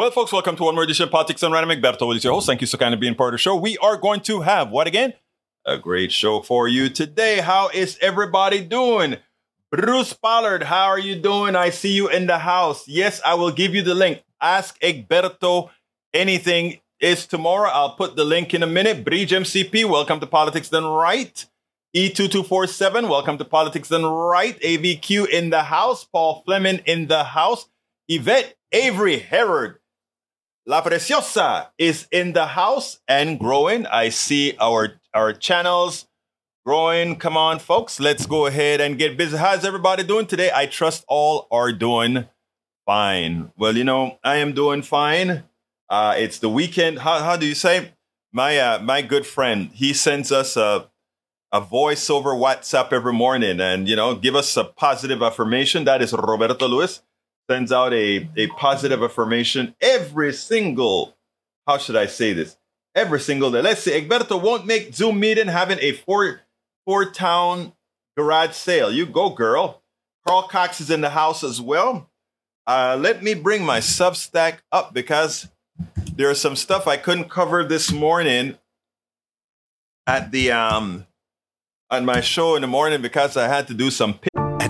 Well, folks, welcome to one more edition of Politics Done Right. Egberto is your host. Thank you so kind of being part of the show. We are going to have what again? A great show for you today. How is everybody doing? Bruce Pollard, how are you doing? I see you in the house. Yes, I will give you the link. Ask Egberto anything. Is tomorrow. I'll put the link in a minute. Bridge MCP, welcome to Politics Done Right. E2247, welcome to Politics Done Right. AVQ in the house. Paul Fleming in the house. Yvette Avery Herod La Preciosa is in the house and growing. I see our our channels growing. Come on, folks. Let's go ahead and get busy. How's everybody doing today? I trust all are doing fine. Well, you know, I am doing fine. Uh, it's the weekend. How, how do you say? My uh, my good friend, he sends us a a voice over WhatsApp every morning, and you know, give us a positive affirmation. That is Roberto Luis sends out a, a positive affirmation every single, how should I say this? Every single day. Let's say Egberto won't make Zoom meeting having a four four town garage sale. You go, girl. Carl Cox is in the house as well. Uh, let me bring my Substack up because there's some stuff I couldn't cover this morning at the um on my show in the morning because I had to do some.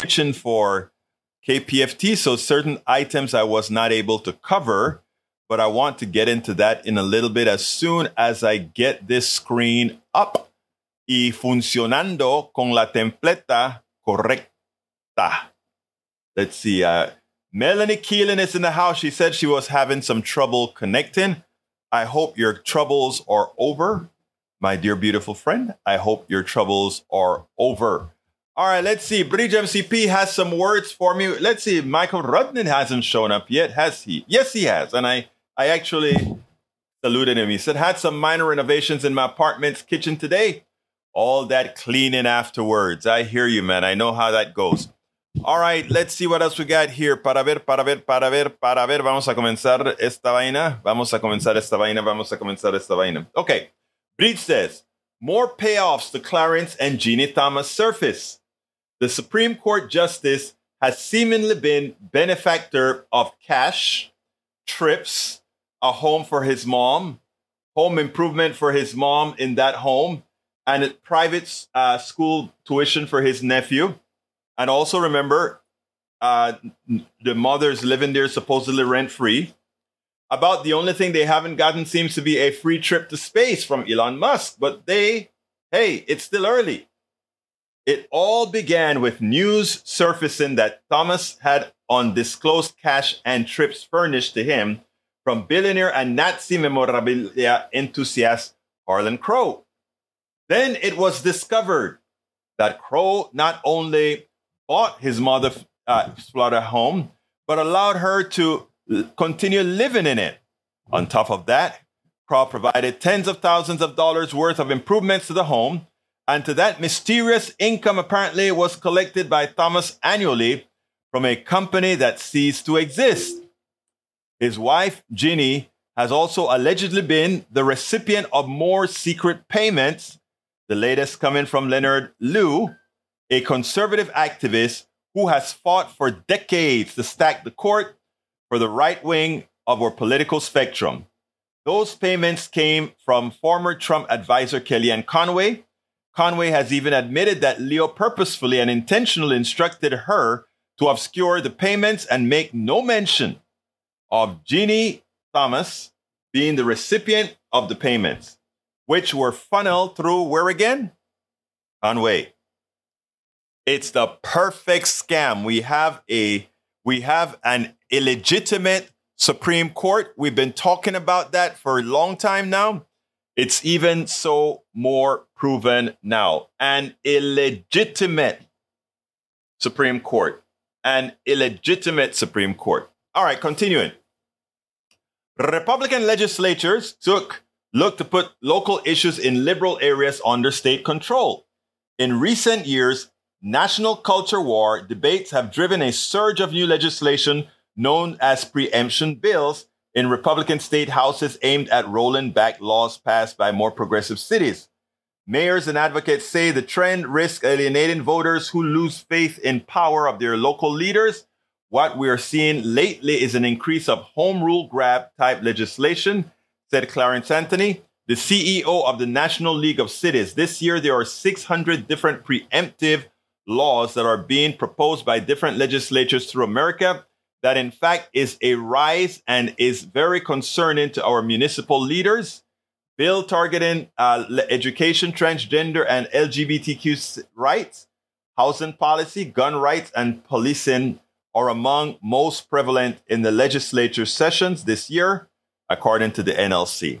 For KPFT, so certain items I was not able to cover, but I want to get into that in a little bit as soon as I get this screen up y funcionando con la templeta correcta. Let's see. Uh, Melanie Keelan is in the house. She said she was having some trouble connecting. I hope your troubles are over. My dear beautiful friend, I hope your troubles are over. All right, let's see. Bridge MCP has some words for me. Let's see. Michael Rudnin hasn't shown up yet, has he? Yes, he has. And I, I actually saluted him. He said, had some minor renovations in my apartment's kitchen today. All that cleaning afterwards. I hear you, man. I know how that goes. All right, let's see what else we got here. Para ver, para ver, para ver, para ver. Vamos a comenzar esta vaina. Vamos a comenzar esta vaina. Vamos a comenzar esta vaina. Okay. Bridge says, more payoffs to Clarence and Ginni Thomas surface. The Supreme Court justice has seemingly been benefactor of cash, trips, a home for his mom, home improvement for his mom in that home, and a private uh, school tuition for his nephew. And also remember, uh, the mother's living there supposedly rent free. About the only thing they haven't gotten seems to be a free trip to space from Elon Musk. But they, hey, it's still early. It all began with news surfacing that Thomas had on undisclosed cash and trips furnished to him from billionaire and Nazi memorabilia enthusiast Harlan Crow. Then it was discovered that Crow not only bought his mother's uh, Florida home, but allowed her to continue living in it. On top of that, Crow provided tens of thousands of dollars worth of improvements to the home, and to that mysterious income apparently was collected by Thomas annually from a company that ceased to exist. His wife, Ginni, has also allegedly been the recipient of more secret payments, the latest coming from Leonard Leo, a conservative activist who has fought for decades to stack the court for the right wing of our political spectrum. Those payments came from former Trump advisor Kellyanne Conway. Conway has even admitted that Leo purposefully and intentionally instructed her to obscure the payments and make no mention of Ginni Thomas being the recipient of the payments, which were funneled through where again? Conway. It's the perfect scam. We have a we have an illegitimate Supreme Court. We've been talking about that for a long time now. It's even so more proven now. An illegitimate Supreme Court. An illegitimate Supreme Court. All right, continuing. Republican legislatures took look to put local issues in liberal areas under state control. In recent years, national culture war debates have driven a surge of new legislation known as preemption bills in Republican state houses aimed at rolling back laws passed by more progressive cities. Mayors and advocates say the trend risks alienating voters who lose faith in power of their local leaders. What we are seeing lately is an increase of home rule grab type legislation, said Clarence Anthony, the CEO of the National League of Cities. This year, there are 600 different preemptive laws that are being proposed by different legislatures through America that in fact is a rise and is very concerning to our municipal leaders. Bill targeting uh, education, transgender, and LGBTQ rights, housing policy, gun rights, and policing are among most prevalent in the legislature sessions this year, according to the NLC.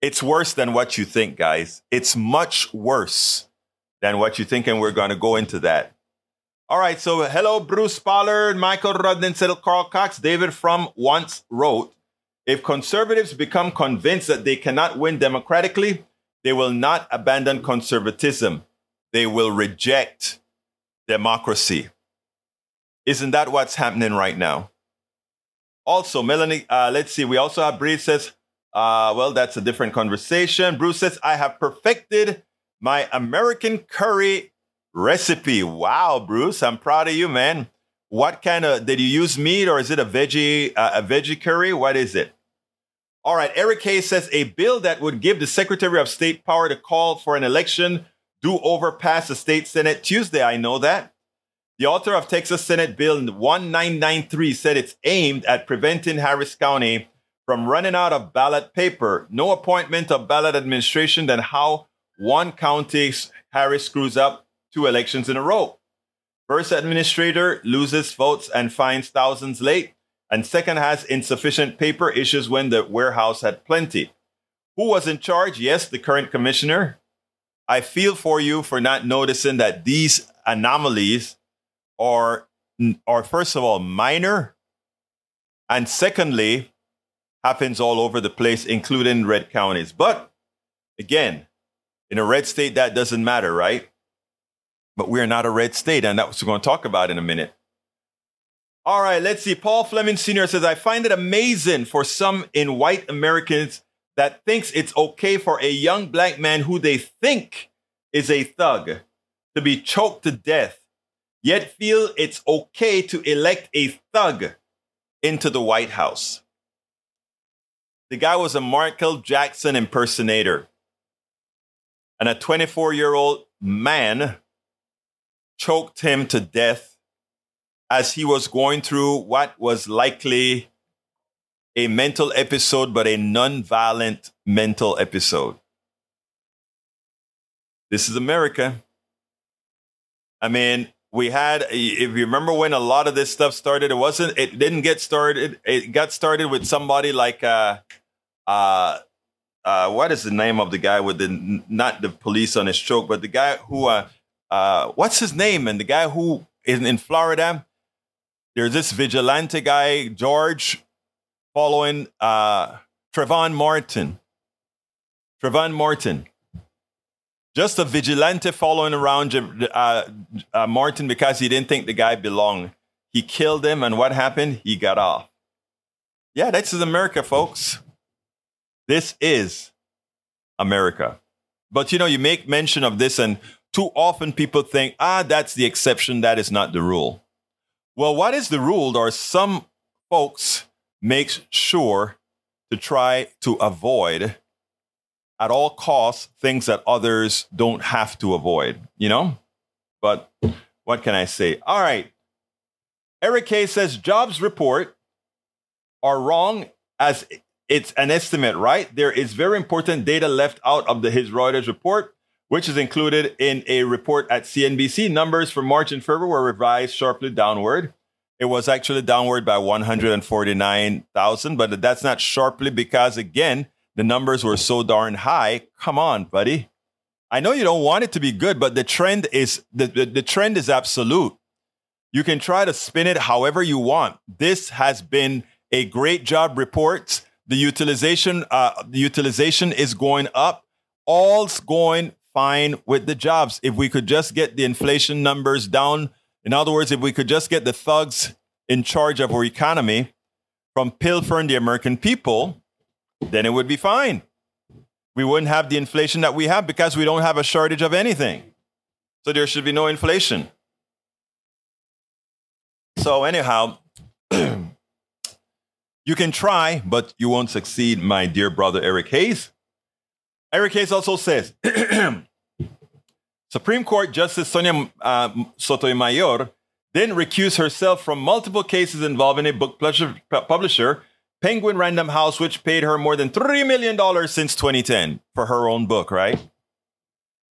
It's worse than what you think, guys. It's much worse than what you think, and we're going to go into that. All right, so hello, Bruce Pollard, Michael Rudden, Carl Cox. David Frum once wrote, if conservatives become convinced that they cannot win democratically, they will not abandon conservatism. They will reject democracy. Isn't that what's happening right now? Also, Melanie, uh, let's see. We also have Bruce says, uh, well, that's a different conversation. Bruce says, I have perfected my American curry recipe. Wow, Bruce, I'm proud of you, man. What kind of did you use meat or is it a veggie uh, a veggie curry? What is it? All right, Eric Hayes says a bill that would give the Secretary of State power to call for an election do over overpass the state Senate Tuesday. I know that. The author of Texas Senate Bill 1993 said it's aimed at preventing Harris County from running out of ballot paper. No appointment of ballot administration than how one county Harris screws up two elections in a row. First administrator loses votes and finds thousands late, and second has insufficient paper issues when the warehouse had plenty. Who was in charge? Yes, the current commissioner. I feel for you for not noticing that these anomalies are, are first of all, minor, and secondly, happens all over the place, including red counties. But again, in a red state, that doesn't matter, right? but we're not a red state, and that's what we're going to talk about in a minute. All right, let's see. Paul Fleming Sr. says, I find it amazing for some in white Americans that thinks it's okay for a young black man who they think is a thug to be choked to death, yet feel it's okay to elect a thug into the White House. The guy was a Michael Jackson impersonator. And a 24 year old man choked him to death as he was going through what was likely a mental episode, but a non-violent mental episode. This is America. I mean, we had, if you remember when a lot of this stuff started, it wasn't, it didn't get started. It got started with somebody like, uh, uh, uh, what is the name of the guy with the, not the police on his choke, but the guy who, uh, uh, what's his name? And the guy who is in Florida, there's this vigilante guy, George, following uh, Trayvon Martin. Trayvon Martin. Just a vigilante following around uh, uh, Martin because he didn't think the guy belonged. He killed him, and what happened? He got off. Yeah, this is America, folks. This is America. But you know, you make mention of this, and too often people think, ah, that's the exception, that is not the rule. Well, what is the rule? Or some folks make sure to try to avoid at all costs things that others don't have to avoid, you know? But what can I say? All right. Eric K says jobs report are wrong as it's an estimate, right? There is very important data left out of the his Reuters report which is included in a report at CNBC. Numbers for March and February were revised sharply downward. It was actually downward by 149,000, but that's not sharply because, again, the numbers were so darn high. Come on, buddy. I know you don't want it to be good, but the trend is the, the, the trend is absolute. You can try to spin it however you want. This has been a great job report the utilization, uh, the utilization is going up. All's going fine with the jobs. If we could just get the inflation numbers down, in other words, if we could just get the thugs in charge of our economy from pilfering the American people, then it would be fine. We wouldn't have the inflation that we have because we don't have a shortage of anything. So there should be no inflation. So, anyhow, you can try, but you won't succeed, my dear brother Eric Hayes. Eric Hayes also says Supreme Court Justice Sonia uh, Sotomayor then recused herself from multiple cases involving a book publisher, Penguin Random House, which paid her more than $3 million since 2010 for her own book, right?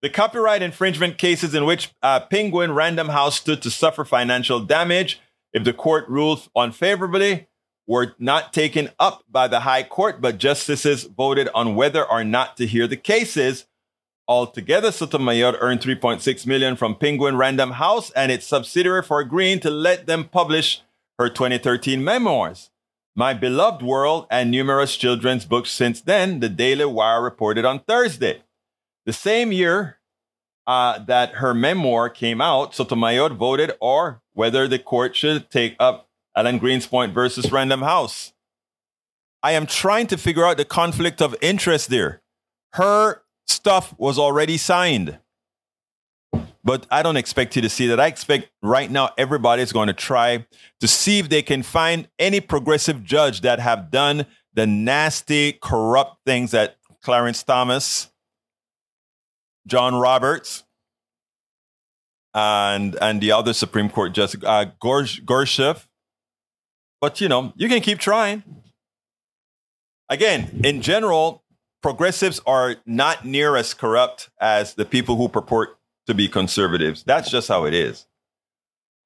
The copyright infringement cases in which uh, Penguin Random House stood to suffer financial damage if the court ruled unfavorably were not taken up by the High Court, but justices voted on whether or not to hear the cases. Altogether, Sotomayor earned 3.6 million from Penguin Random House and its subsidiary for agreeing to let them publish her 2013 memoirs. My Beloved World and numerous children's books since then, the Daily Wire reported on Thursday. The same year uh, that her memoir came out, Sotomayor voted or whether the court should take up Alan Greenspan versus Random House. I am trying to figure out the conflict of interest there. Her stuff was already signed. But I don't expect you to see that. I expect right now everybody's going to try to see if they can find any progressive judge that have done the nasty, corrupt things that Clarence Thomas, John Roberts, and and the other Supreme Court Justice uh, Gorsuch, but you know, you can keep trying. Again, in general, progressives are not near as corrupt as the people who purport to be conservatives. That's just how it is.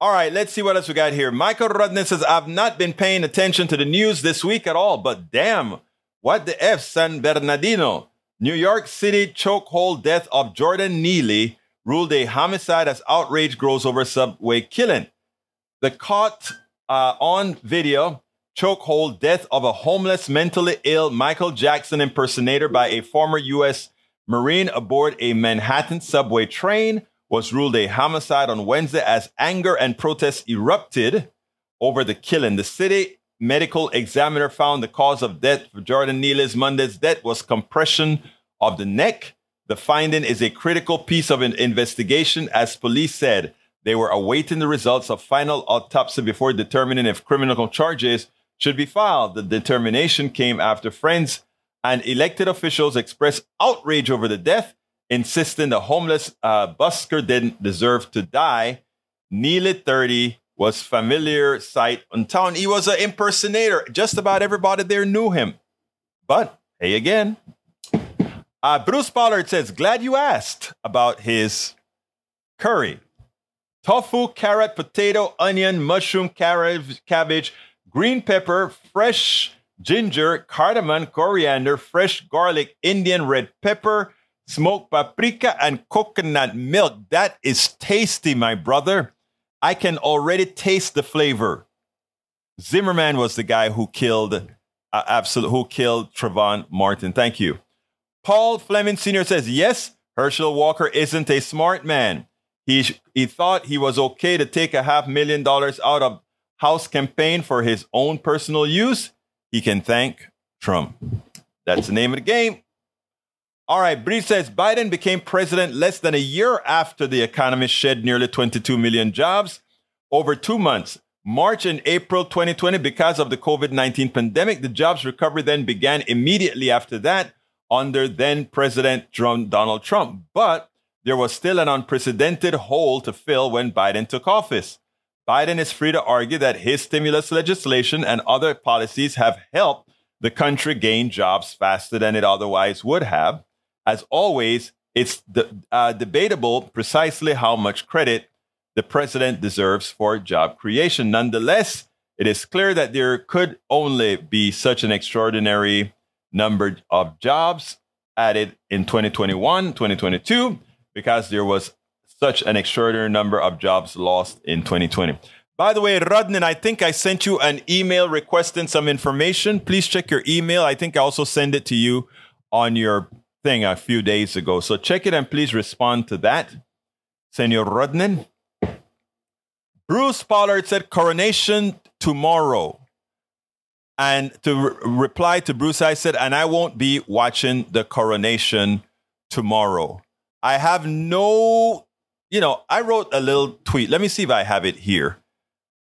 All right, let's see what else we got here. Michael Rudness says, I've not been paying attention to the news this week at all, but damn, what the F, San Bernardino? New York City chokehold death of Jordan Neely ruled a homicide as outrage grows over subway killing. The caught uh, on video chokehold death of a homeless, mentally ill Michael Jackson impersonator by a former U.S. Marine aboard a Manhattan subway train was ruled a homicide on Wednesday as anger and protests erupted over the killing. The city medical examiner found the cause of death for Jordan Neely's Monday's death was compression of the neck. The finding is a critical piece of an investigation, as police said. They were awaiting the results of final autopsy before determining if criminal charges should be filed. The determination came after friends and elected officials expressed outrage over the death, insisting the homeless uh, busker didn't deserve to die. Neely 30 was familiar sight in town. He was an impersonator. Just about everybody there knew him. But hey, again, uh, Bruce Pollard says, glad you asked about his curry tofu, carrot, potato, onion, mushroom, carrot, cabbage, green pepper, fresh ginger, cardamom, coriander, fresh garlic, Indian red pepper, smoked paprika, and coconut milk. That is tasty, my brother. I can already taste the flavor. Zimmerman was the guy who killed, uh, absolute, who killed Trayvon Martin. Thank you. Paul Fleming Sr. says, yes, Herschel Walker isn't a smart man. He, he thought he was okay to take a half million dollars out of House campaign for his own personal use. He can thank Trump. That's the name of the game. All right, Bree says Biden became president less than a year after the economy shed nearly 22 million jobs over two months. March and April 2020, because of the COVID 19 pandemic, the jobs recovery then began immediately after that under then President Donald Trump. But there was still an unprecedented hole to fill when Biden took office. Biden is free to argue that his stimulus legislation and other policies have helped the country gain jobs faster than it otherwise would have. As always, it's de- uh, debatable precisely how much credit the president deserves for job creation. Nonetheless, it is clear that there could only be such an extraordinary number of jobs added in 2021, 2022 because there was such an extraordinary number of jobs lost in 2020. By the way, Rodnan, I think I sent you an email requesting some information. Please check your email. I think I also sent it to you on your thing a few days ago. So check it and please respond to that. Senor Rodnan. Bruce Pollard said coronation tomorrow. And to re- reply to Bruce, I said, and I won't be watching the coronation tomorrow. I have no, you know, I wrote a little tweet. Let me see if I have it here.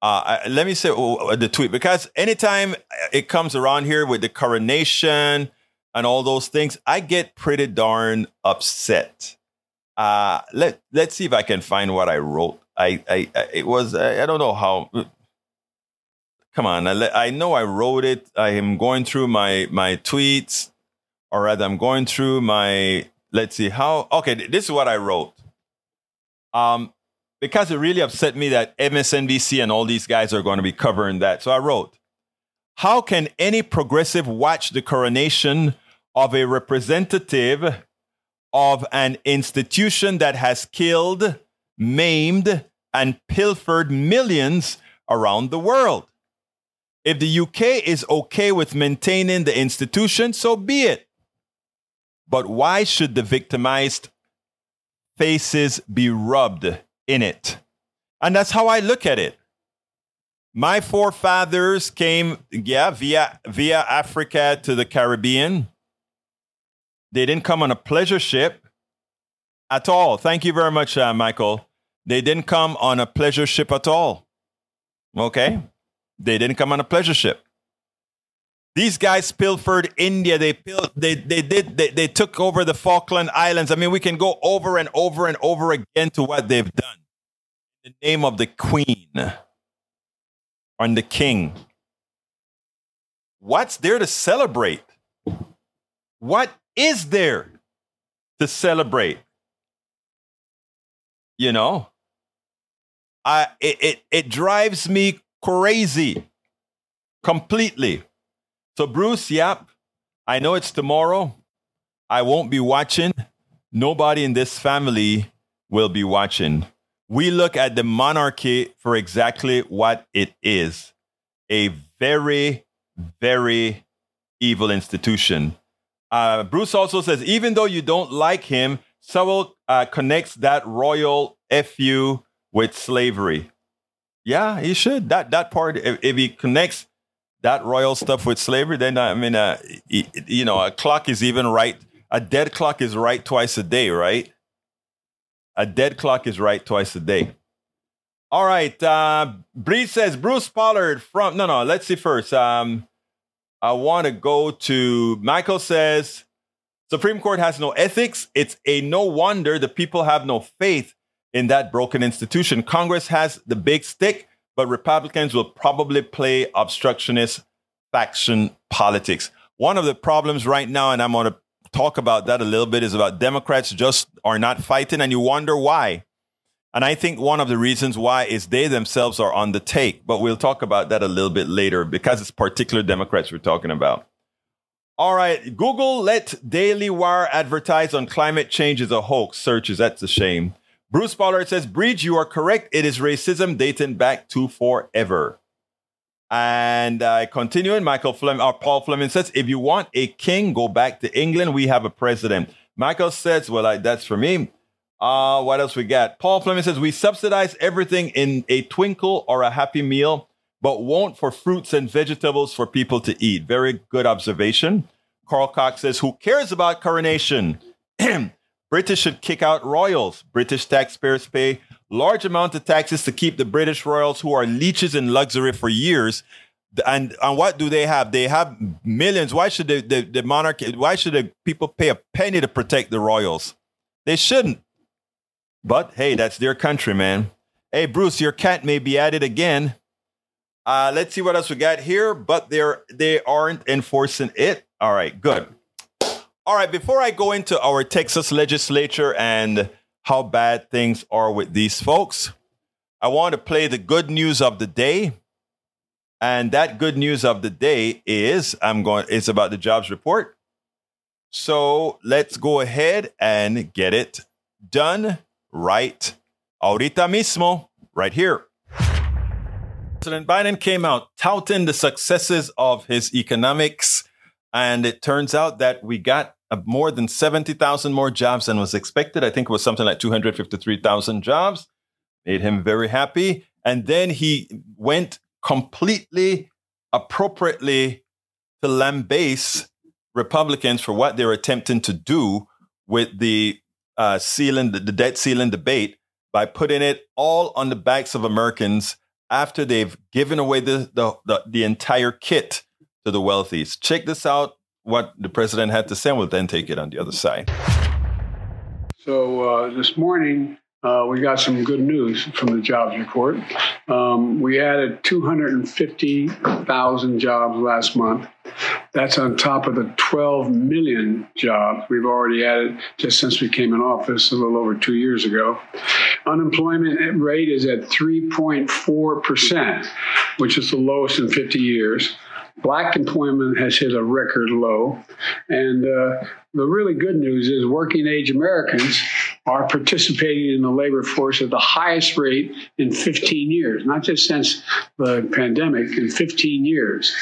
Uh, I, let me say oh, the tweet because anytime it comes around here with the coronation and all those things, I get pretty darn upset. Uh, let let's see if I can find what I wrote. I, I, I it was I, I don't know how come on. I, I know I wrote it. I am going through my my tweets, or rather, I'm going through my. Let's see how. Okay, this is what I wrote. Um, because it really upset me that MSNBC and all these guys are going to be covering that. So I wrote, "How can any progressive watch the coronation of a representative of an institution that has killed, maimed, and pilfered millions around the world?" If the UK is okay with maintaining the institution, so be it. But why should the victimized faces be rubbed in it? And that's how I look at it. My forefathers came, yeah, via via Africa to the Caribbean. They didn't come on a pleasure ship at all. Thank you very much, uh, Michael. They didn't come on a pleasure ship at all. Okay? They didn't come on a pleasure ship. These guys pilfered India. They pil- they they did they, they took over the Falkland Islands. I mean, we can go over and over and over again to what they've done. In the name of the Queen and the King. What's there to celebrate? What is there to celebrate? You know, I it, it, it drives me crazy completely. So, Bruce, yep, I know it's tomorrow. I won't be watching. Nobody in this family will be watching. We look at the monarchy for exactly what it is a very, very evil institution. Uh, Bruce also says even though you don't like him, Sowell uh, connects that royal FU with slavery. Yeah, he should. That that part, if, if he connects that royal stuff with slavery, then I mean, uh, you know, a clock is even right. A dead clock is right twice a day, right? A dead clock is right twice a day. All right. Uh, says Bruce Pollard from. No, no. Let's see first. Um, I want to go to Michael says Supreme Court has no ethics. It's a no wonder the people have no faith in that broken institution. Congress has the big stick, but Republicans will probably play obstructionist faction politics. One of the problems right now, and I'm going to talk about that a little bit, is about Democrats just are not fighting, and you wonder why. And I think one of the reasons why is they themselves are on the take, but we'll talk about that a little bit later because it's particular Democrats we're talking about. All right, Google let Daily Wire advertise on climate change is a hoax. Searches, that's a shame. Bruce Pollard says, Breach, you are correct. It is racism dating back to forever. And uh, continuing, Michael Fleming, or uh, Paul Fleming says, if you want a king, go back to England. We have a president. Michael says, well, I, that's for me. Uh, what else we got? Paul Fleming says, we subsidize everything in a twinkle or a happy meal, but won't for fruits and vegetables for people to eat. Very good observation. Carl Cox says, who cares about coronation? British should kick out royals. British taxpayers pay large amount of taxes to keep the British royals who are leeches in luxury for years. And, and what do they have? They have millions. Why should the, the, the monarchy, why should the people pay a penny to protect the royals? They shouldn't. But hey, that's their country, man. Hey, Bruce, your cat may be at it again. Uh, let's see what else we got here, but they're they aren't enforcing it. All right, good. All right, before I go into our Texas legislature and how bad things are with these folks, I want to play the good news of the day. And that good news of the day is I'm going it's about the jobs report. So, let's go ahead and get it done right ahorita mismo right here. President Biden came out touting the successes of his economics, and it turns out that we got more than 70,000 more jobs than was expected. I think it was something like 253,000 jobs. Made him very happy. And then he went completely appropriately to lambaste Republicans for what they're attempting to do with the uh, ceiling, the, the debt ceiling debate by putting it all on the backs of Americans after they've given away the, the, the, the entire kit to the wealthies. Check this out what the president had to say, we'll then take it on the other side. So uh, this morning, uh, we got some good news from the jobs report. Um, we added 250,000 jobs last month. That's on top of the 12 million jobs we've already added just since we came in office a little over two years ago. Unemployment rate is at 3.4%, which is the lowest in 50 years. Black employment has hit a record low. And uh, the really good news is working age Americans are participating in the labor force at the highest rate in 15 years, not just since the pandemic, in 15 years.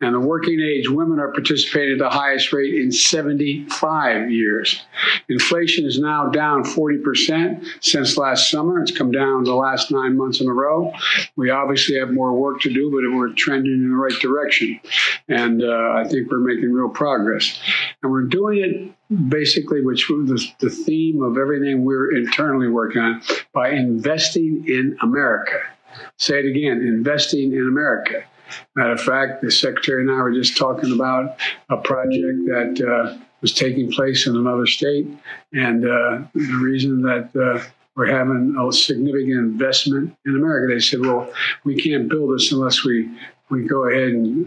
And the working age women are participating at the highest rate in 75 years. Inflation is now down 40% since last summer. It's come down the last nine months in a row. We obviously have more work to do, but we're trending in the right direction. And uh, I think we're making real progress. And we're doing it basically, which was the theme of everything we're internally working on, by investing in America. Say it again investing in America. Matter of fact, the secretary and I were just talking about a project that uh, was taking place in another state, and uh, the reason that uh, we're having a significant investment in America, they said, "Well, we can't build this unless we we go ahead and."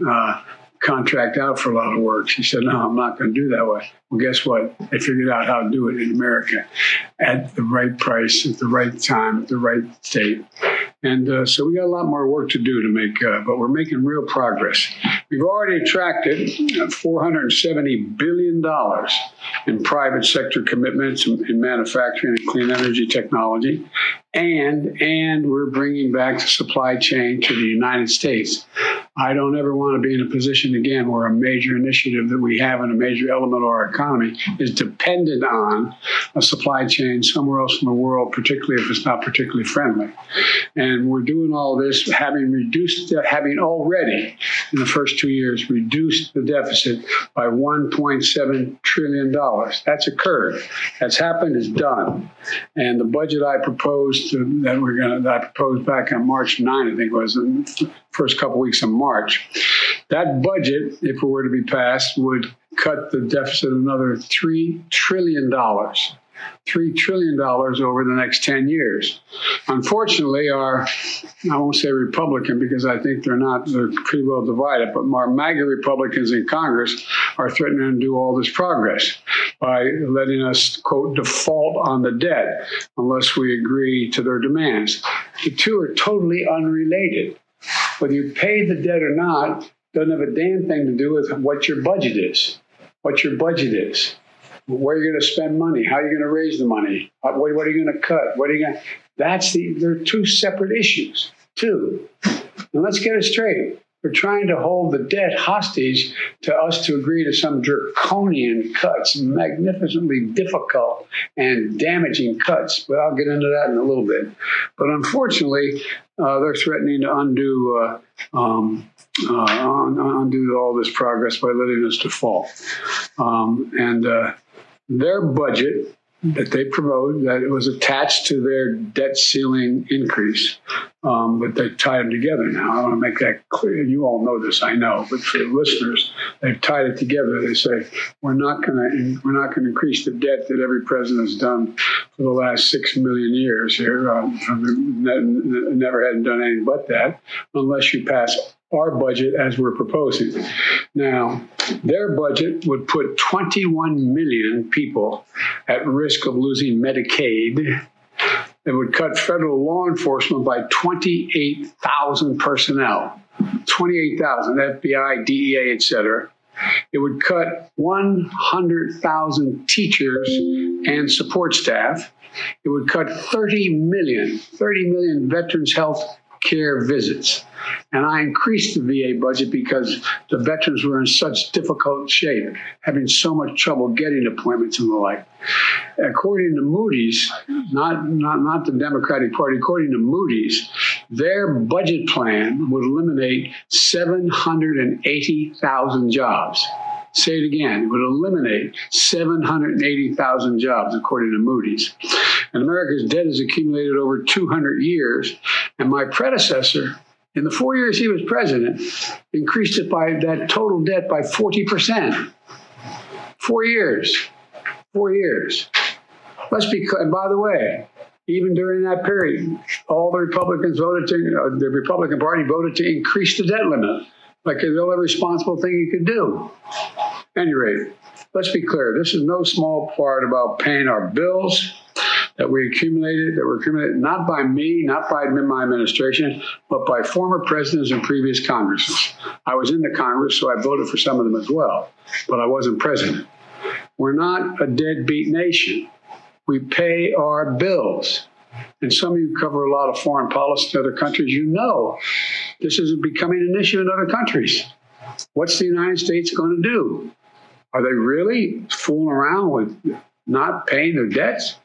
Contract out for a lot of work. She said, No, I'm not going to do that way. Well, guess what? They figured out how to do it in America at the right price, at the right time, at the right state. And uh, so we got a lot more work to do to make, uh, but we're making real progress. We've already attracted $470 billion in private sector commitments in manufacturing and clean energy technology. And, and we're bringing back the supply chain to the United States. I don't ever want to be in a position again where a major initiative that we have in a major element of our economy is dependent on a supply chain somewhere else in the world, particularly if it's not particularly friendly. And we're doing all this having reduced, having already in the first two years reduced the deficit by 1.7 trillion dollars. That's occurred. That's happened. It's done. And the budget I proposed to, that we're going to I proposed back on March 9, I think it was first couple weeks in March. That budget, if it were to be passed, would cut the deficit another $3 trillion. $3 trillion over the next 10 years. Unfortunately, our, I won't say Republican because I think they're not, they're pretty well divided, but our MAGA Republicans in Congress are threatening to do all this progress by letting us, quote, default on the debt unless we agree to their demands. The two are totally unrelated. Whether you pay the debt or not doesn't have a damn thing to do with what your budget is what your budget is, where you're going to spend money, how you're going to raise the money, what, what are you going to cut, what are you going to. That's the. They're two separate issues. Two. And let's get it straight. We're trying to hold the debt hostage to us to agree to some draconian cuts, magnificently difficult and damaging cuts. But I'll get into that in a little bit. But unfortunately, uh, they're threatening to undo uh, um, uh, undo all this progress by letting us default. Um, and uh, their budget that they promoted that it was attached to their debt ceiling increase, um, but they tied them together now. I want to make that clear. You all know this, I know, but for the listeners, they've tied it together. They say we're not going to we're not going to increase the debt that every president has done for the last six million years here. Um, never hadn't done anything but that, unless you pass our budget as we're proposing. Now, their budget would put 21 million people at risk of losing Medicaid. It would cut federal law enforcement by 28,000 personnel, 28,000, FBI, DEA, et cetera. It would cut 100,000 teachers and support staff. It would cut 30 million, 30 million veterans health care visits. And I increased the VA budget because the veterans were in such difficult shape, having so much trouble getting appointments and the like. According to Moody's, not, not, not the Democratic Party, according to Moody's, their budget plan would eliminate 780,000 jobs. Say it again. It would eliminate 780,000 jobs, according to Moody's. And America's debt has accumulated over 200 years. And my predecessor, in the four years he was president, increased it by that total debt by 40%. Four years. Four years. Let's be, and by the way, even during that period, all the Republicans voted to, uh, the Republican Party voted to increase the debt limit, like the only responsible thing you could do. any rate, let's be clear this is no small part about paying our bills that we accumulated, that were accumulated not by me, not by my administration, but by former presidents and previous Congresses. I was in the Congress, so I voted for some of them as well, but I wasn't president. We're not a deadbeat nation. We pay our bills. And some of you cover a lot of foreign policy in other countries. You know this is becoming an issue in other countries. What's the United States going to do? Are they really fooling around with not paying their debts?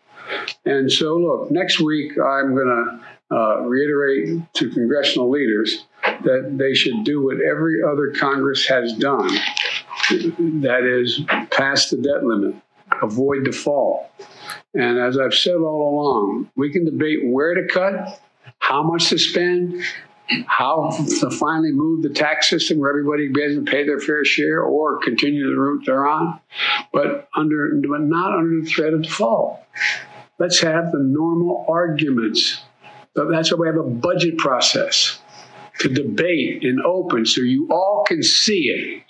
And so, look, next week I'm going to uh, reiterate to congressional leaders that they should do what every other Congress has done that is, pass the debt limit, avoid default. And as I've said all along, we can debate where to cut, how much to spend, how to finally move the tax system where everybody to pay their fair share or continue the route they're on, but under but not under the threat of default. Let's have the normal arguments. That's why we have a budget process to debate and open so you all can see it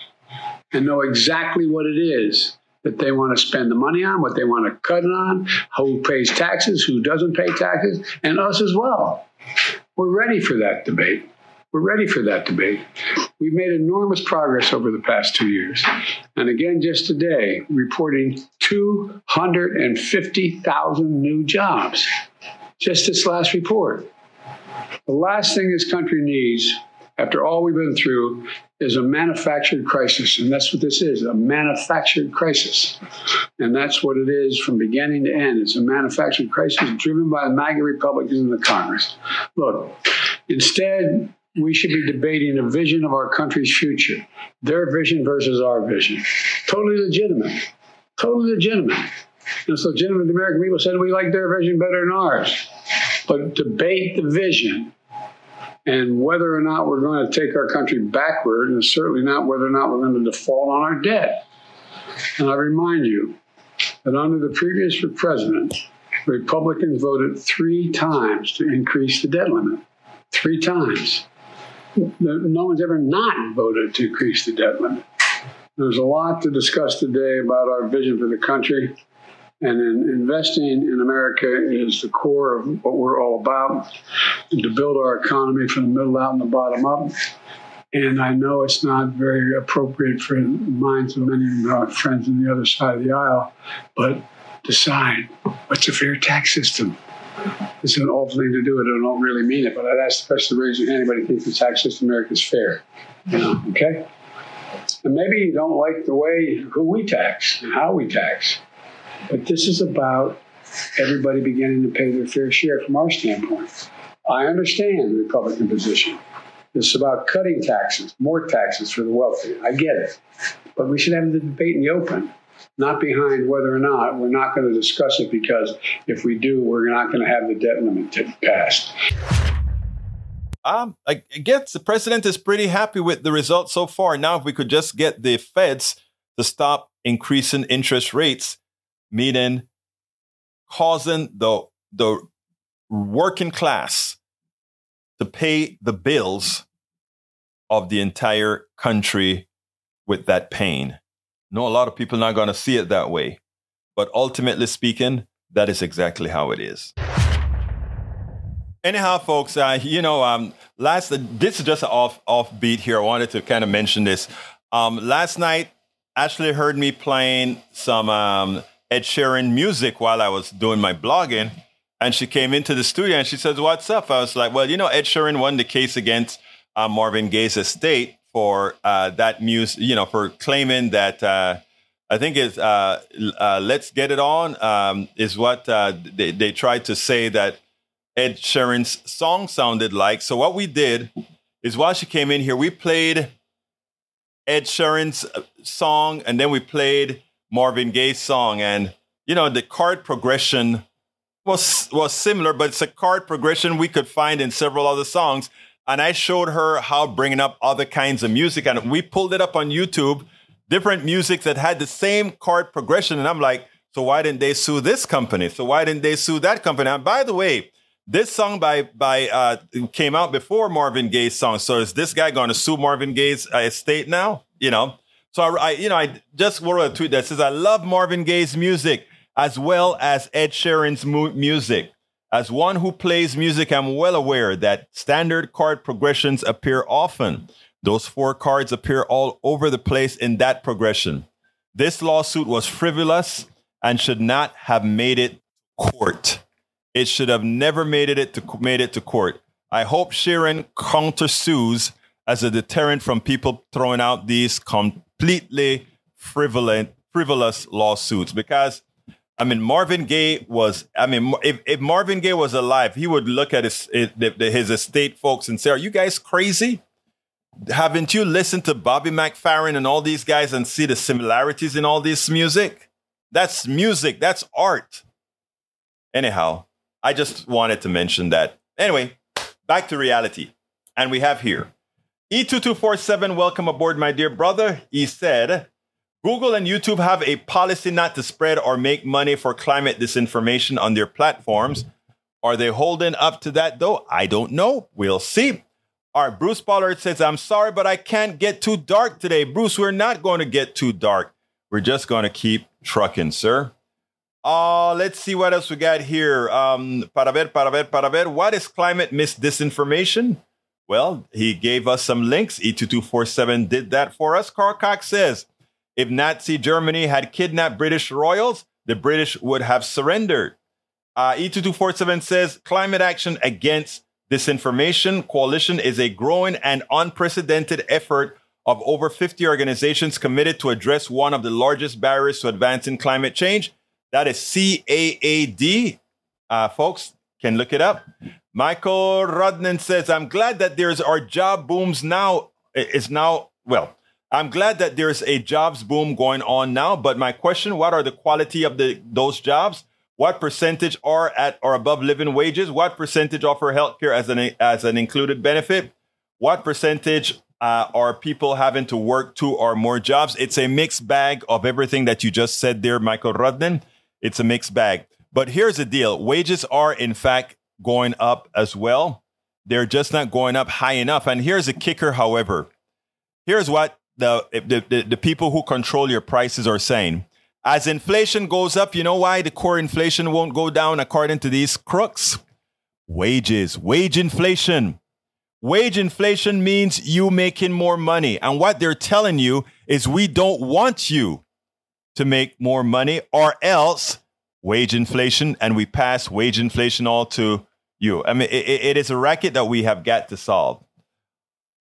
and know exactly what it is that they want to spend the money on, what they want to cut it on, who pays taxes, who doesn't pay taxes, and us as well. We're ready for that debate. We're ready for that debate. We've made enormous progress over the past two years. And again, just today, reporting 250,000 new jobs. Just this last report. The last thing this country needs, after all we've been through, is a manufactured crisis. And that's what this is a manufactured crisis. And that's what it is from beginning to end. It's a manufactured crisis driven by the MAGA Republicans in the Congress. Look, instead, we should be debating a vision of our country's future, their vision versus our vision. Totally legitimate. Totally legitimate. And it's legitimate. The American people said we like their vision better than ours. But debate the vision and whether or not we're going to take our country backward, and certainly not whether or not we're going to default on our debt. And I remind you that under the previous president, Republicans voted three times to increase the debt limit. Three times no one's ever not voted to increase the debt limit. There's a lot to discuss today about our vision for the country. And in investing in America is the core of what we're all about, and to build our economy from the middle out and the bottom up. And I know it's not very appropriate for the minds of many of our friends on the other side of the aisle, but decide what's a fair tax system? it's an awful thing to do it. I don't really mean it, but I'd ask the person to raise your hand. Anybody thinks the tax system in America is fair? You know, okay? And maybe you don't like the way who we tax and how we tax, but this is about everybody beginning to pay their fair share from our standpoint. I understand the Republican position. It's about cutting taxes, more taxes for the wealthy. I get it. But we should have the debate in the open not behind whether or not we're not going to discuss it because if we do, we're not going to have the debt limit passed. Um, I guess the president is pretty happy with the results so far. Now, if we could just get the feds to stop increasing interest rates, meaning causing the the working class to pay the bills of the entire country with that pain. No, a lot of people are not going to see it that way. But ultimately speaking, that is exactly how it is. Anyhow, folks, uh, you know, um, last this is just an off off beat here. I wanted to kind of mention this. Um, last night, Ashley heard me playing some um, Ed Sheeran music while I was doing my blogging, And she came into the studio and she says, What's up? I was like, Well, you know, Ed Sheeran won the case against uh, Marvin Gaye's estate for uh, that music, you know, for claiming that uh, I think it's uh, uh, "Let's Get It On" um, is what uh, they they tried to say that Ed Sheeran's song sounded like. So what we did is while she came in here, we played Ed Sheeran's song, and then we played Marvin Gaye's song, and you know the chord progression was was similar, but it's a chord progression we could find in several other songs. And I showed her how bringing up other kinds of music, and we pulled it up on YouTube, different music that had the same chord progression. And I'm like, so why didn't they sue this company? So why didn't they sue that company? And by the way, this song by by uh, came out before Marvin Gaye's song. So is this guy going to sue Marvin Gaye's uh, estate now? You know. So I, I, you know, I just wrote a tweet that says I love Marvin Gaye's music as well as Ed Sheeran's mu- music. As one who plays music, I'm well aware that standard chord progressions appear often. Those four chords appear all over the place in that progression. This lawsuit was frivolous and should not have made it court. It should have never made it to made it to court. I hope Sheeran countersues as a deterrent from people throwing out these completely frivolous frivolous lawsuits because I mean, Marvin Gaye was. I mean, if, if Marvin Gaye was alive, he would look at his eh, his estate folks and say, "Are you guys crazy? Haven't you listened to Bobby McFerrin and all these guys and see the similarities in all this music? That's music. That's art." Anyhow, I just wanted to mention that. Anyway, back to reality, and we have here E2247. Welcome aboard, my dear brother. He said. Google and YouTube have a policy not to spread or make money for climate disinformation on their platforms. Are they holding up to that though? I don't know. We'll see. All right, Bruce Pollard says, I'm sorry, but I can't get too dark today. Bruce, we're not going to get too dark. We're just going to keep trucking, sir. Uh, let's see what else we got here. Um, para ver, para ver, para ver. What is climate misdisinformation? Well, he gave us some links. E2247 did that for us. Carl Cox says, if Nazi Germany had kidnapped British royals, the British would have surrendered. Uh, E2247 says climate action against disinformation coalition is a growing and unprecedented effort of over 50 organizations committed to address one of the largest barriers to advancing climate change. That is CAAD. Uh, folks can look it up. Michael Rodnan says, I'm glad that there's our job booms now is now, well, I'm glad that there's a jobs boom going on now, but my question, what are the quality of the those jobs? What percentage are at or above living wages? What percentage offer healthcare as an as an included benefit? What percentage uh, are people having to work two or more jobs? It's a mixed bag of everything that you just said there, Michael Rudden. It's a mixed bag. But here's the deal: wages are in fact going up as well. They're just not going up high enough. And here's a kicker, however. Here's what the, the, the, the people who control your prices are saying. As inflation goes up, you know why the core inflation won't go down according to these crooks? Wages, wage inflation. Wage inflation means you making more money. And what they're telling you is we don't want you to make more money or else wage inflation and we pass wage inflation all to you. I mean, it, it is a racket that we have got to solve.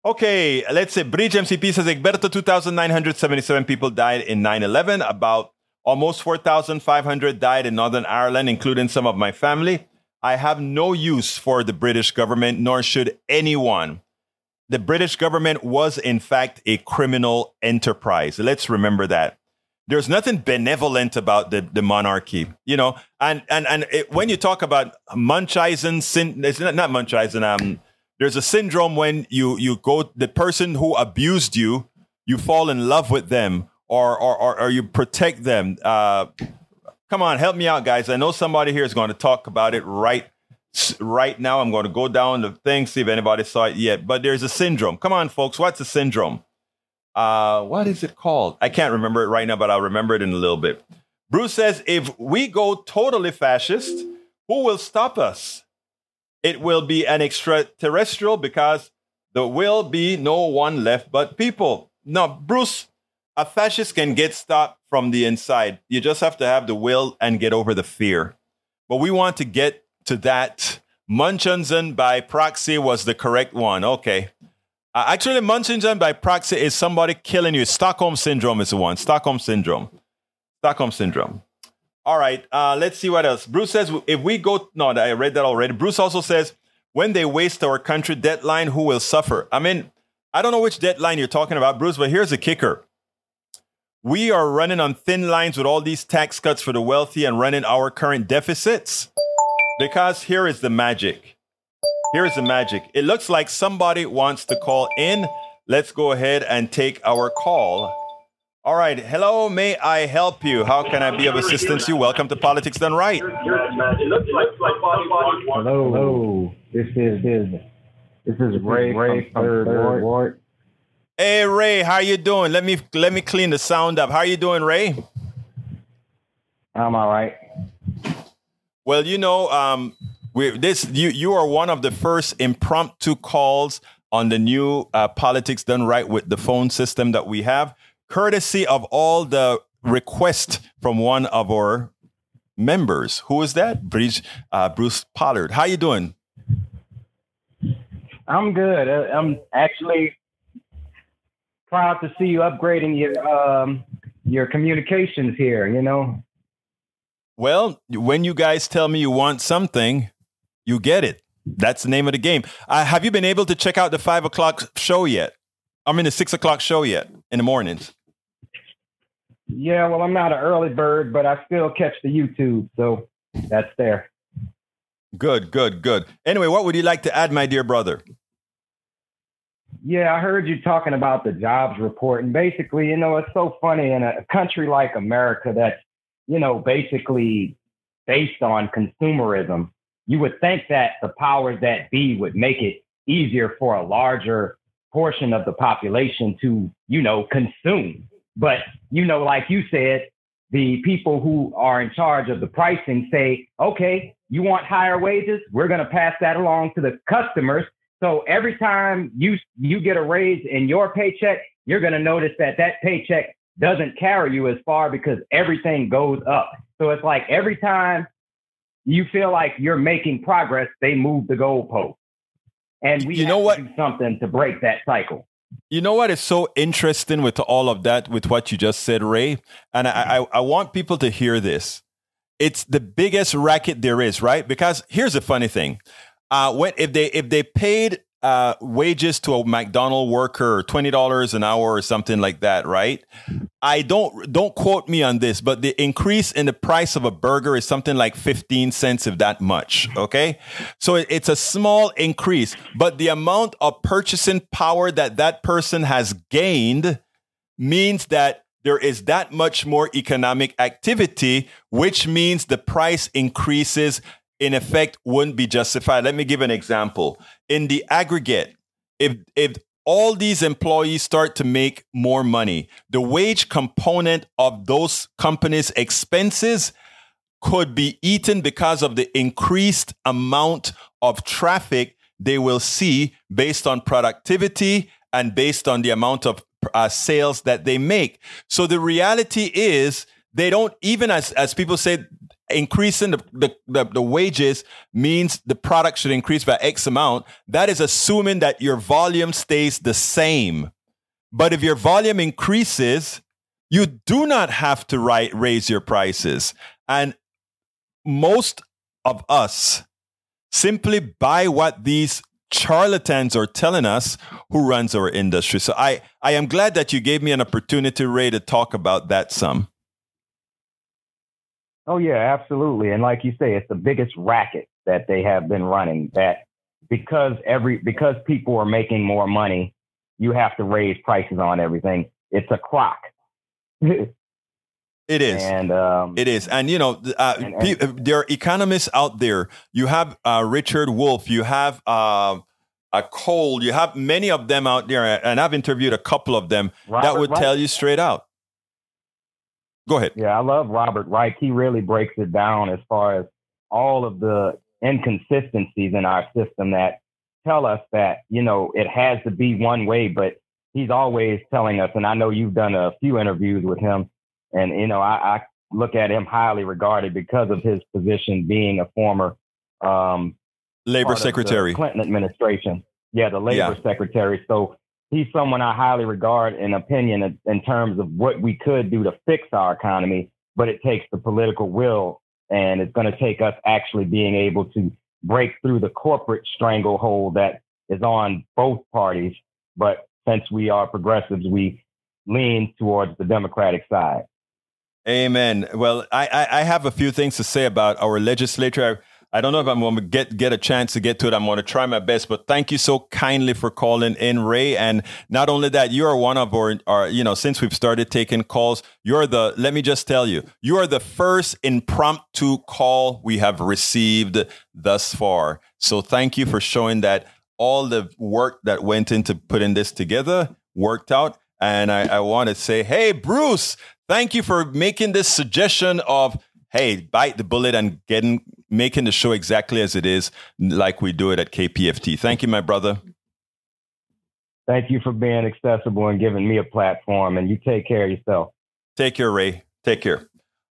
Okay, let's say Bridge MCP says Egberto 2,977 people died in 9 11. About almost 4,500 died in Northern Ireland, including some of my family. I have no use for the British government, nor should anyone. The British government was, in fact, a criminal enterprise. Let's remember that. There's nothing benevolent about the, the monarchy, you know. And and and it, when you talk about Munchausen, it's not, not Munchausen, um, there's a syndrome when you you go the person who abused you, you fall in love with them or or or, or you protect them. Uh, come on, help me out, guys. I know somebody here is going to talk about it right right now. I'm going to go down the thing, see if anybody saw it yet. But there's a syndrome. Come on, folks. What's a syndrome? Uh, what is it called? I can't remember it right now, but I'll remember it in a little bit. Bruce says, if we go totally fascist, who will stop us? it will be an extraterrestrial because there will be no one left but people. Now, Bruce, a fascist can get stopped from the inside. You just have to have the will and get over the fear. But we want to get to that. Munchausen by proxy was the correct one. Okay. Uh, actually, Munchausen by proxy is somebody killing you. Stockholm syndrome is the one. Stockholm syndrome. Stockholm syndrome. All right. Uh, let's see what else. Bruce says if we go. No, I read that already. Bruce also says when they waste our country deadline, who will suffer? I mean, I don't know which deadline you're talking about, Bruce, but here's the kicker. We are running on thin lines with all these tax cuts for the wealthy and running our current deficits. Because here is the magic. Here is the magic. It looks like somebody wants to call in. Let's go ahead and take our call. All right. Hello, may I help you? How can I be of assistance to you? Welcome to Politics Done Right. Hello. Hello. This is this, this is Ray, Ray from Third, Third Ward. Hey Ray, how you doing? Let me let me clean the sound up. How you doing, Ray? I'm all right. Well, you know, um, we this you you are one of the first impromptu calls on the new uh, politics done right with the phone system that we have, courtesy of all the requests from one of our members. Who is that? Bruce, uh, Bruce Pollard. How you doing? I'm good. Uh, I'm actually proud to see you upgrading your um, your communications here. You know. Well, when you guys tell me you want something, you get it. That's the name of the game. Uh, have you been able to check out the five o'clock show yet? I mean, the six o'clock show yet in the mornings? Yeah, well, I'm not an early bird, but I still catch the YouTube, so that's there. Good, good, good. Anyway, what would you like to add, my dear brother? Yeah, I heard you talking about the jobs report. And basically, you know, it's so funny in a country like America that's, you know, basically based on consumerism you would think that the powers that be would make it easier for a larger portion of the population to, you know, consume. But, you know, like you said, the people who are in charge of the pricing say, okay, you want higher wages? We're going to pass that along to the customers. So every time you you get a raise in your paycheck, you're going to notice that that paycheck doesn't carry you as far because everything goes up. So it's like every time you feel like you're making progress, they move the goalpost. And we you know what? do something to break that cycle. You know what is so interesting with all of that, with what you just said, Ray? And I, I, I want people to hear this. It's the biggest racket there is, right? Because here's the funny thing. Uh, when if they if they paid uh, wages to a McDonald worker, twenty dollars an hour or something like that, right? I don't don't quote me on this, but the increase in the price of a burger is something like fifteen cents, if that much. Okay, so it's a small increase, but the amount of purchasing power that that person has gained means that there is that much more economic activity, which means the price increases in effect wouldn't be justified. Let me give an example. In the aggregate, if if all these employees start to make more money, the wage component of those companies' expenses could be eaten because of the increased amount of traffic they will see based on productivity and based on the amount of uh, sales that they make. So the reality is they don't even as as people say increasing the, the, the, the, wages means the product should increase by X amount. That is assuming that your volume stays the same. But if your volume increases, you do not have to write, raise your prices. And most of us simply buy what these charlatans are telling us who runs our industry. So I, I am glad that you gave me an opportunity, Ray, to talk about that some. Oh yeah, absolutely. And like you say, it's the biggest racket that they have been running. That because every because people are making more money, you have to raise prices on everything. It's a crock. it is, and um, it is, and you know, uh, and, and, there are economists out there. You have uh, Richard Wolff. You have. Uh, a Cole, you have many of them out there, and I've interviewed a couple of them Robert that would tell you straight out Go ahead. Yeah, I love Robert Reich. He really breaks it down as far as all of the inconsistencies in our system that tell us that, you know, it has to be one way, but he's always telling us, and I know you've done a few interviews with him, and, you know, I, I look at him highly regarded because of his position being a former um, labor secretary, Clinton administration. Yeah, the labor yeah. secretary. So he's someone I highly regard in opinion in terms of what we could do to fix our economy, but it takes the political will and it's going to take us actually being able to break through the corporate stranglehold that is on both parties. But since we are progressives, we lean towards the Democratic side. Amen. Well, I, I, have a few things to say about our legislature. I don't know if I'm going to get get a chance to get to it. I'm going to try my best, but thank you so kindly for calling in, Ray. And not only that, you are one of our, our, you know, since we've started taking calls, you're the. Let me just tell you, you are the first impromptu call we have received thus far. So thank you for showing that all the work that went into putting this together worked out. And I, I want to say, hey, Bruce, thank you for making this suggestion of hey, bite the bullet and getting making the show exactly as it is, like we do it at KPFT. Thank you, my brother. Thank you for being accessible and giving me a platform. And you take care of yourself. Take care, Ray. Take care.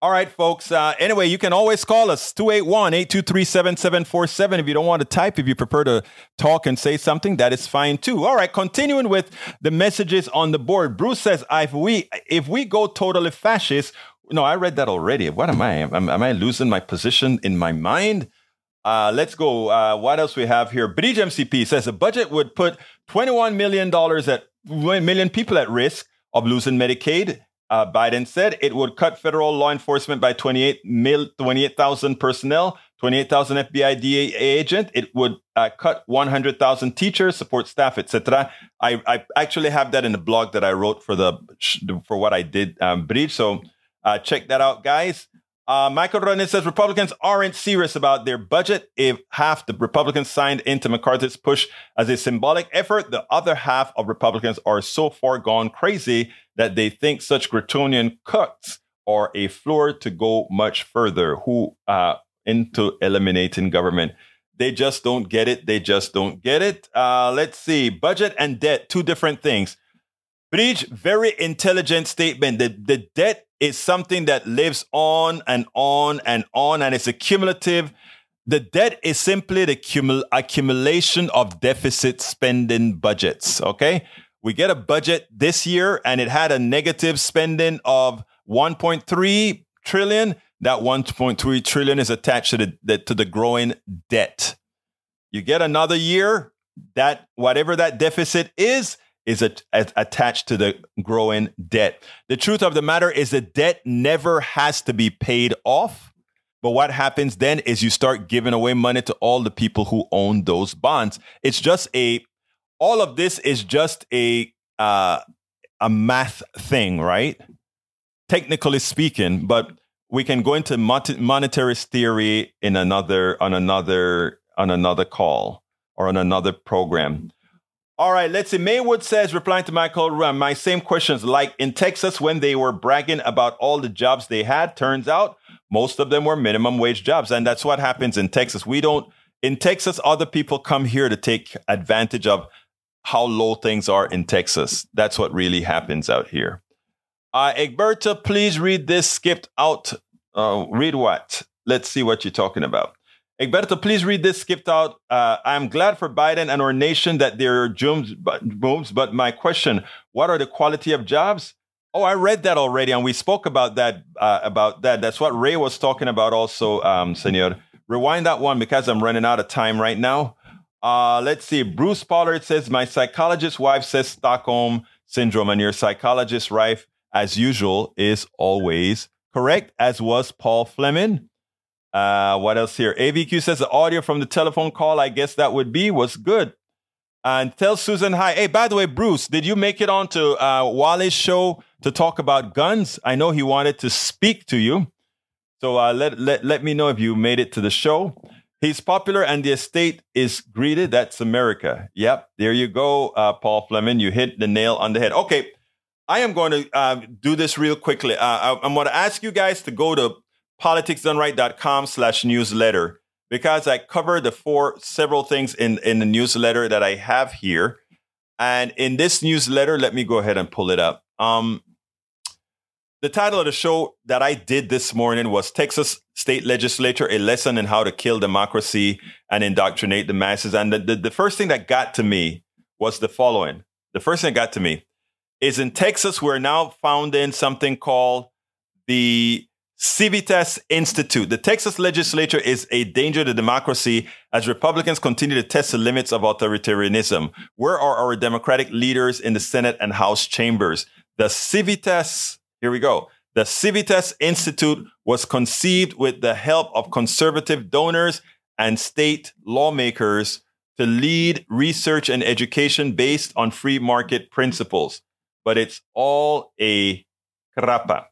All right, folks. Uh, anyway, you can always call us 281 823 7747. If you don't want to type, if you prefer to talk and say something, that is fine too. All right, continuing with the messages on the board. Bruce says, if we, if we go totally fascist, no, I read that already. What am I? Am, am I losing my position in my mind? Uh, let's go. Uh, what else we have here? Bridge MCP says the budget would put $21 million at million people at risk of losing Medicaid. Uh, Biden said it would cut federal law enforcement by 28 mil, 28,000 personnel, 28,000 FBI DA agent. It would uh, cut 100,000 teachers, support staff, etc. I, I actually have that in the blog that I wrote for the for what I did, um, Bridge. So uh, check that out, guys. Uh, Michael Ronin says Republicans aren't serious about their budget. If half the Republicans signed into McCarthy's push as a symbolic effort, the other half of Republicans are so far gone crazy that they think such Grotonian cuts are a floor to go much further. Who uh, into eliminating government? They just don't get it. They just don't get it. Uh, let's see. Budget and debt, two different things. Bridge, very intelligent statement. The, the debt is something that lives on and on and on, and it's accumulative. The debt is simply the cumul- accumulation of deficit spending budgets. Okay. We get a budget this year and it had a negative spending of 1.3 trillion. That 1.3 trillion is attached to the, the, to the growing debt. You get another year that whatever that deficit is, is a, a, attached to the growing debt. The truth of the matter is the debt never has to be paid off. But what happens then is you start giving away money to all the people who own those bonds. It's just a, all of this is just a, uh, a math thing, right? Technically speaking, but we can go into monetary theory in another, on another, on another call or on another program. All right, let's see. Maywood says, replying to Michael Ram, my same questions. Like in Texas, when they were bragging about all the jobs they had, turns out most of them were minimum wage jobs. And that's what happens in Texas. We don't, in Texas, other people come here to take advantage of how low things are in Texas. That's what really happens out here. Uh, Egberto, please read this skipped out. Uh, read what? Let's see what you're talking about. Egberto, please read this skipped out. Uh, I'm glad for Biden and our nation that there are jobs, but my question, what are the quality of jobs? Oh, I read that already, and we spoke about that. Uh, about that. That's what Ray was talking about, also, um, Senor. Rewind that one because I'm running out of time right now. Uh, let's see. Bruce Pollard says my psychologist wife says Stockholm syndrome, and your psychologist wife, as usual, is always correct. As was Paul Fleming. Uh, what else here? AVQ says the audio from the telephone call, I guess that would be, was good. And tell Susan hi. Hey, by the way, Bruce, did you make it onto uh, Wally's show to talk about guns? I know he wanted to speak to you. So uh, let, let, let me know if you made it to the show. He's popular and the estate is greeted. That's America. Yep. There you go, uh, Paul Fleming. You hit the nail on the head. Okay. I am going to uh, do this real quickly. Uh, I, I'm going to ask you guys to go to politicsdoneright.com slash newsletter because I cover the four several things in, in the newsletter that I have here. And in this newsletter, let me go ahead and pull it up. Um, the title of the show that I did this morning was Texas State Legislature, a lesson in how to kill democracy and indoctrinate the masses. And the, the, the first thing that got to me was the following. The first thing that got to me is in Texas, we're now founding something called the Civitas Institute. The Texas legislature is a danger to democracy as Republicans continue to test the limits of authoritarianism. Where are our Democratic leaders in the Senate and House chambers? The Civitas, here we go. The Civitas Institute was conceived with the help of conservative donors and state lawmakers to lead research and education based on free market principles. But it's all a crapa.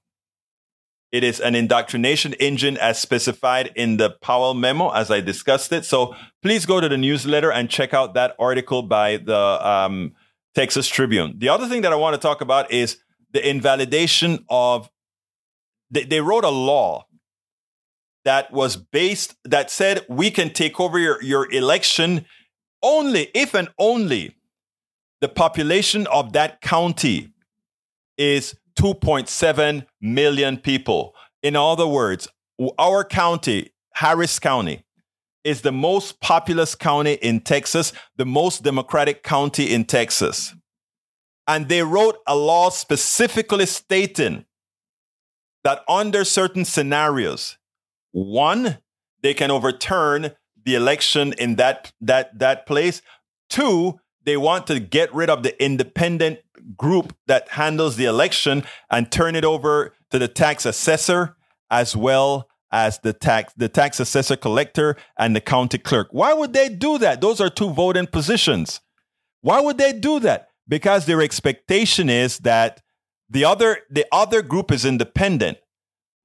It is an indoctrination engine as specified in the Powell memo, as I discussed it. So please go to the newsletter and check out that article by the um, Texas Tribune. The other thing that I want to talk about is the invalidation of, they, they wrote a law that was based, that said we can take over your, your election only if and only the population of that county is 2.7 million people. In other words, our county, Harris County, is the most populous county in Texas, the most democratic county in Texas. And they wrote a law specifically stating that under certain scenarios, one, they can overturn the election in that that that place. Two, they want to get rid of the independent group that handles the election and turn it over to the tax assessor as well as the tax the tax assessor collector and the county clerk. Why would they do that? Those are two voting positions. Why would they do that? Because their expectation is that the other the other group is independent.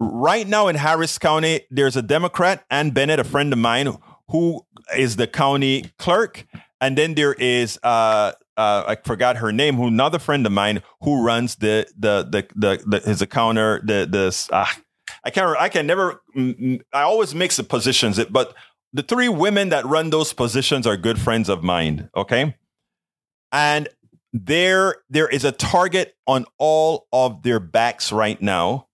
Right now in Harris County, there's a Democrat, Ann Bennett, a friend of mine, who is the county clerk, and then there is uh, uh, I forgot her name, who another friend of mine who runs the the the the, the his counter the the uh, I can't I can never I always mix the positions, but the three women that run those positions are good friends of mine. Okay, and there there is a target on all of their backs right now,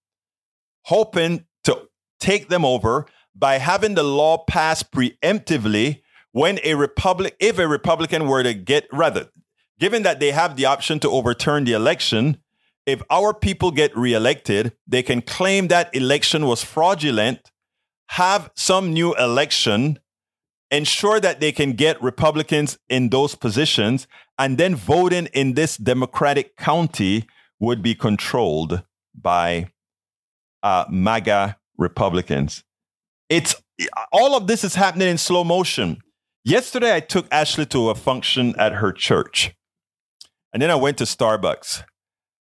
hoping to take them over by having the law passed preemptively when a republic if a republican were to get rather given that they have the option to overturn the election, if our people get reelected, they can claim that election was fraudulent, have some new election, ensure that they can get Republicans in those positions, and then voting in this Democratic county would be controlled by uh, MAGA Republicans. It's all of this is happening in slow motion. Yesterday, I took Ashley to a function at her church. And then I went to Starbucks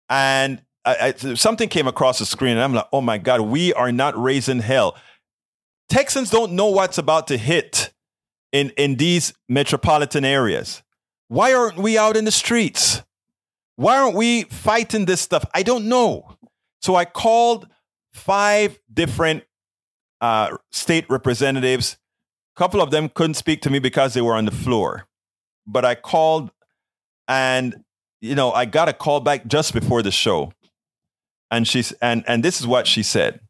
and I, I, something came across the screen and I'm like, oh my God, we are not raising hell. Texans don't know what's about to hit in, in these metropolitan areas. Why aren't we out in the streets? Why aren't we fighting this stuff? I don't know. So I called five different uh, state representatives. A couple of them couldn't speak to me because they were on the floor. But I called and you know, I got a call back just before the show. And she's and and this is what she said.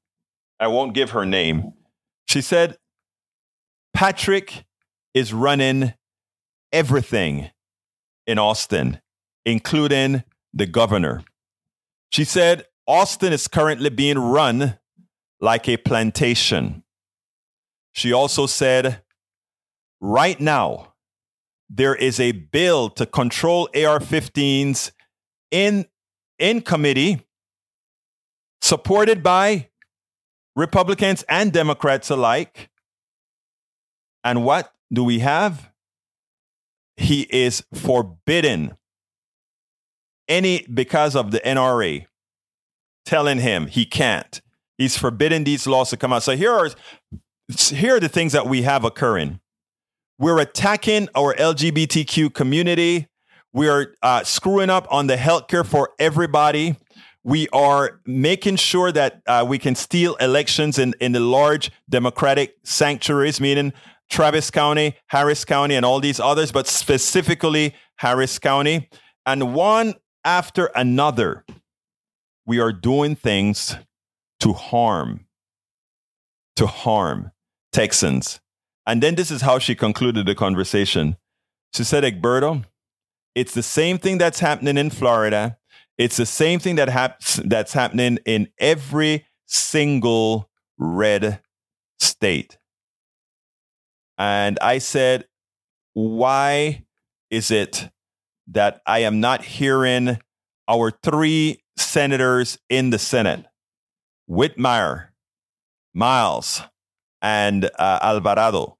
I won't give her name. She said, Patrick is running everything in Austin, including the governor. She said, Austin is currently being run like a plantation. She also said, right now, there is a bill to control AR 15s in, in committee, supported by Republicans and Democrats alike. And what do we have? He is forbidden any because of the NRA telling him he can't. He's forbidden these laws to come out. So here are here are the things that we have occurring. We're attacking our LGBTQ community. We are uh, screwing up on the healthcare for everybody. We are making sure that uh, we can steal elections in, in the large democratic sanctuaries, meaning Travis County, Harris County, and all these others, but specifically Harris County. And one after another, we are doing things to harm, to harm Texans. And then this is how she concluded the conversation. She said, Egberto, it's the same thing that's happening in Florida. It's the same thing that hap- that's happening in every single red state. And I said, why is it that I am not hearing our three senators in the Senate, Whitmire, Miles, and uh, Alvarado?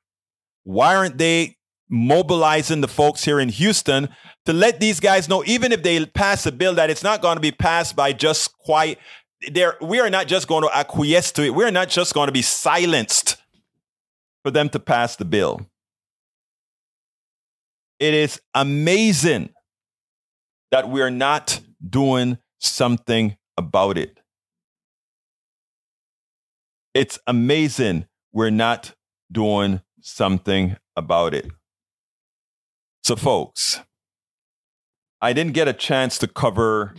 Why aren't they mobilizing the folks here in Houston to let these guys know, even if they pass a bill, that it's not going to be passed by just quite there. We are not just going to acquiesce to it. We're not just going to be silenced for them to pass the bill. It is amazing that we're not doing something about it. It's amazing we're not doing something about it. So, folks, I didn't get a chance to cover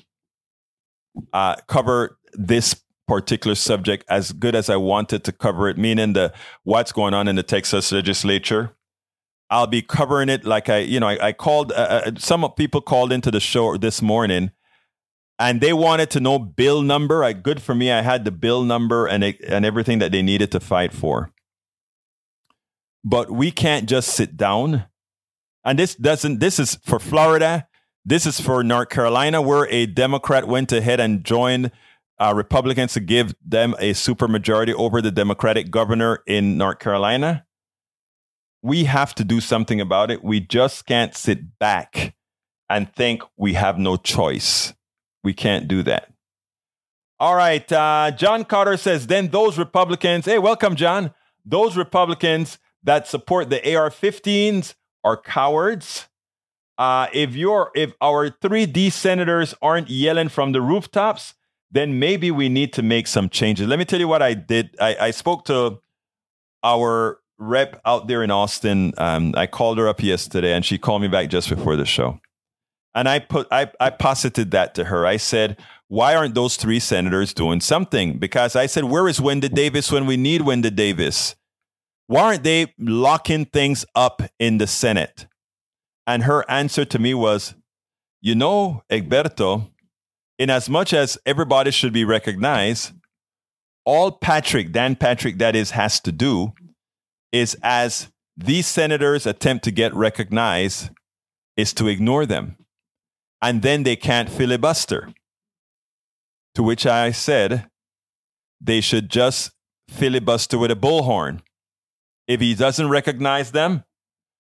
uh, cover this particular subject as good as I wanted to cover it, meaning the what's going on in the Texas legislature. I'll be covering it like I, you know, I, I called. Uh, uh some people called into the show this morning, and they wanted to know bill number. I, good for me, I had the bill number and it, and everything that they needed to fight for. But we can't just sit down. And this doesn't. This is for Florida. This is for North Carolina, where a Democrat went ahead and joined uh, Republicans to give them a supermajority over the Democratic governor in North Carolina. We have to do something about it. We just can't sit back and think we have no choice. We can't do that. All right. Uh, John Carter says, then those Republicans, hey, welcome, John. Those Republicans that support the AR 15s are cowards. Uh, if you're if our 3D senators aren't yelling from the rooftops, then maybe we need to make some changes. Let me tell you what I did. I, I spoke to our rep out there in Austin. Um, I called her up yesterday, and she called me back just before the show. And I put I, I posited that to her. I said, "Why aren't those three senators doing something?" Because I said, "Where is Wendy Davis when we need Wendy Davis? Why aren't they locking things up in the Senate?" And her answer to me was, "You know, Egberto." in as much as everybody should be recognized, all Patrick, Dan Patrick, that is, has to do is as these senators attempt to get recognized, is to ignore them. And then they can't filibuster. To which I said, they should just filibuster with a bullhorn. If he doesn't recognize them,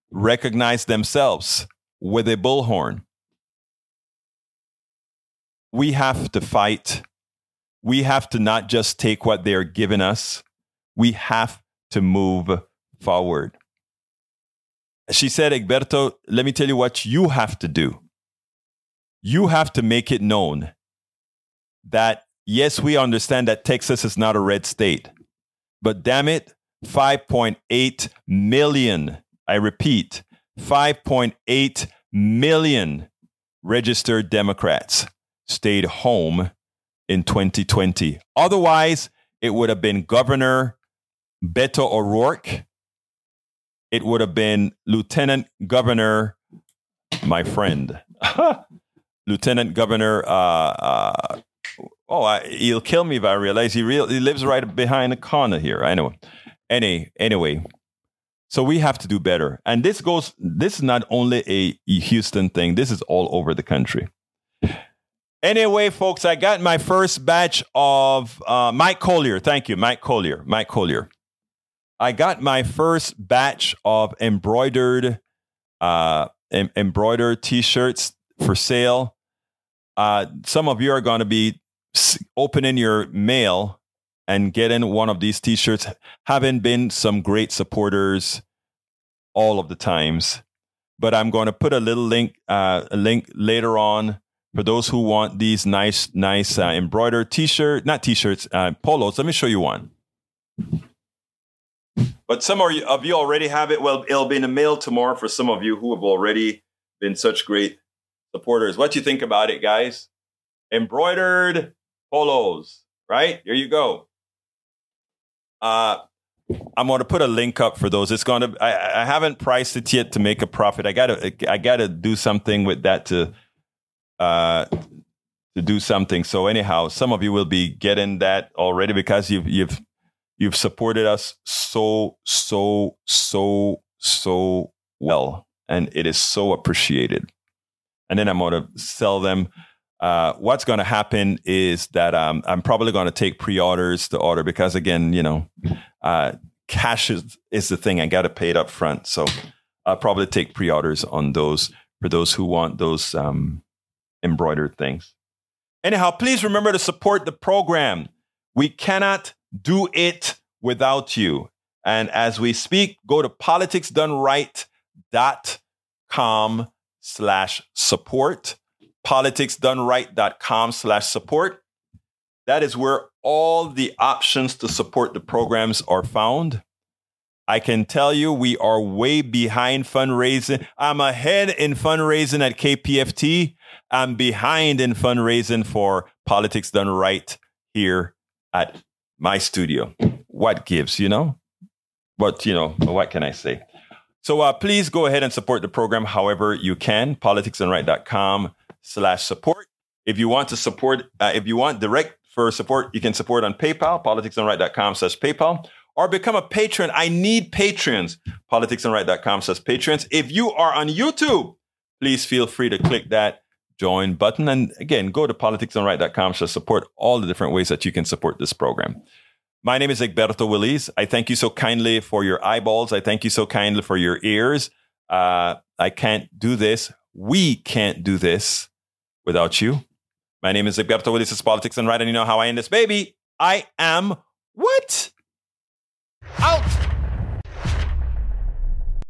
recognize themselves with a bullhorn we have to fight. We have to not just take what they're giving us, we have to move forward. She said, Egberto, let me tell you what you have to do. You have to make it known that, yes, we understand that Texas is not a red state, but damn it, 5.8 million, I repeat, 5.8 million registered Democrats stayed home in 2020. Otherwise, it would have been Governor Beto O'Rourke. It would have been Lieutenant Governor, my friend, Lieutenant Governor. Uh, uh, oh, I, he'll kill me if I realize he, real, he lives right behind the corner here. I know. Any, anyway, so we have to do better. And this goes, this is not only a Houston thing, this is all over the country. Anyway, folks, I got my first batch of uh, Mike Collier. Thank you, Mike Collier. Mike Collier. I got my first batch of embroidered uh, em- embroidered T-shirts for sale. Uh, some of you are going to be opening your mail and getting one of these T-shirts. Having been some great supporters all of the times, but I'm going to put a little link uh, a link later on for those who want these nice, nice uh, embroidered t-shirt, not t-shirts, uh, polos. Let me show you one. But some of you already have it. Well, it'll be in the mail tomorrow for some of you who have already been such great supporters. What do you think about it, guys? Embroidered polos, right? Here you go. Uh, I'm going to put a link up for those. It's going to. I, I haven't priced it yet to make a profit. I got to. I got to do something with that to, uh, to do something. So anyhow, some of you will be getting that already because you've you've you've supported us so so so so well, and it is so appreciated. And then I'm going to sell them uh, what's going to happen is that um, I'm probably going to take pre-orders to order because again, you know, uh, cash is, is the thing. I got to pay it up front. So I'll probably take pre-orders on those for those who want those um, embroidered things. Anyhow, please remember to support the program. We cannot do it without you. And as we speak, go to politicsdoneright.com slash support politicsdoneright.com slash support. That is where all the options to support the programs are found. I can tell you we are way behind fundraising. I'm ahead in fundraising at KPFT. I'm behind in fundraising for Politics Done Right here at my studio. What gives, you know? But, you know, what can I say? So uh, please go ahead and support the program however you can. Politicsdoneright.com slash support. If you want to support, uh, if you want direct for support, you can support on PayPal, politicsdoneright.com slash PayPal, or become a patron. I need patrons, politicsdoneright.com slash patrons. If you are on YouTube, please feel free to click that join button. And again, go to politicsdoneright.com slash support all the different ways that you can support this program. My name is Egberto Willis. I thank you so kindly for your eyeballs. I thank you so kindly for your ears. Uh, I can't do this. We can't do this without you. My name is Egberto. This is Politics Done Right, and you know how I end this baby. I am what? Out!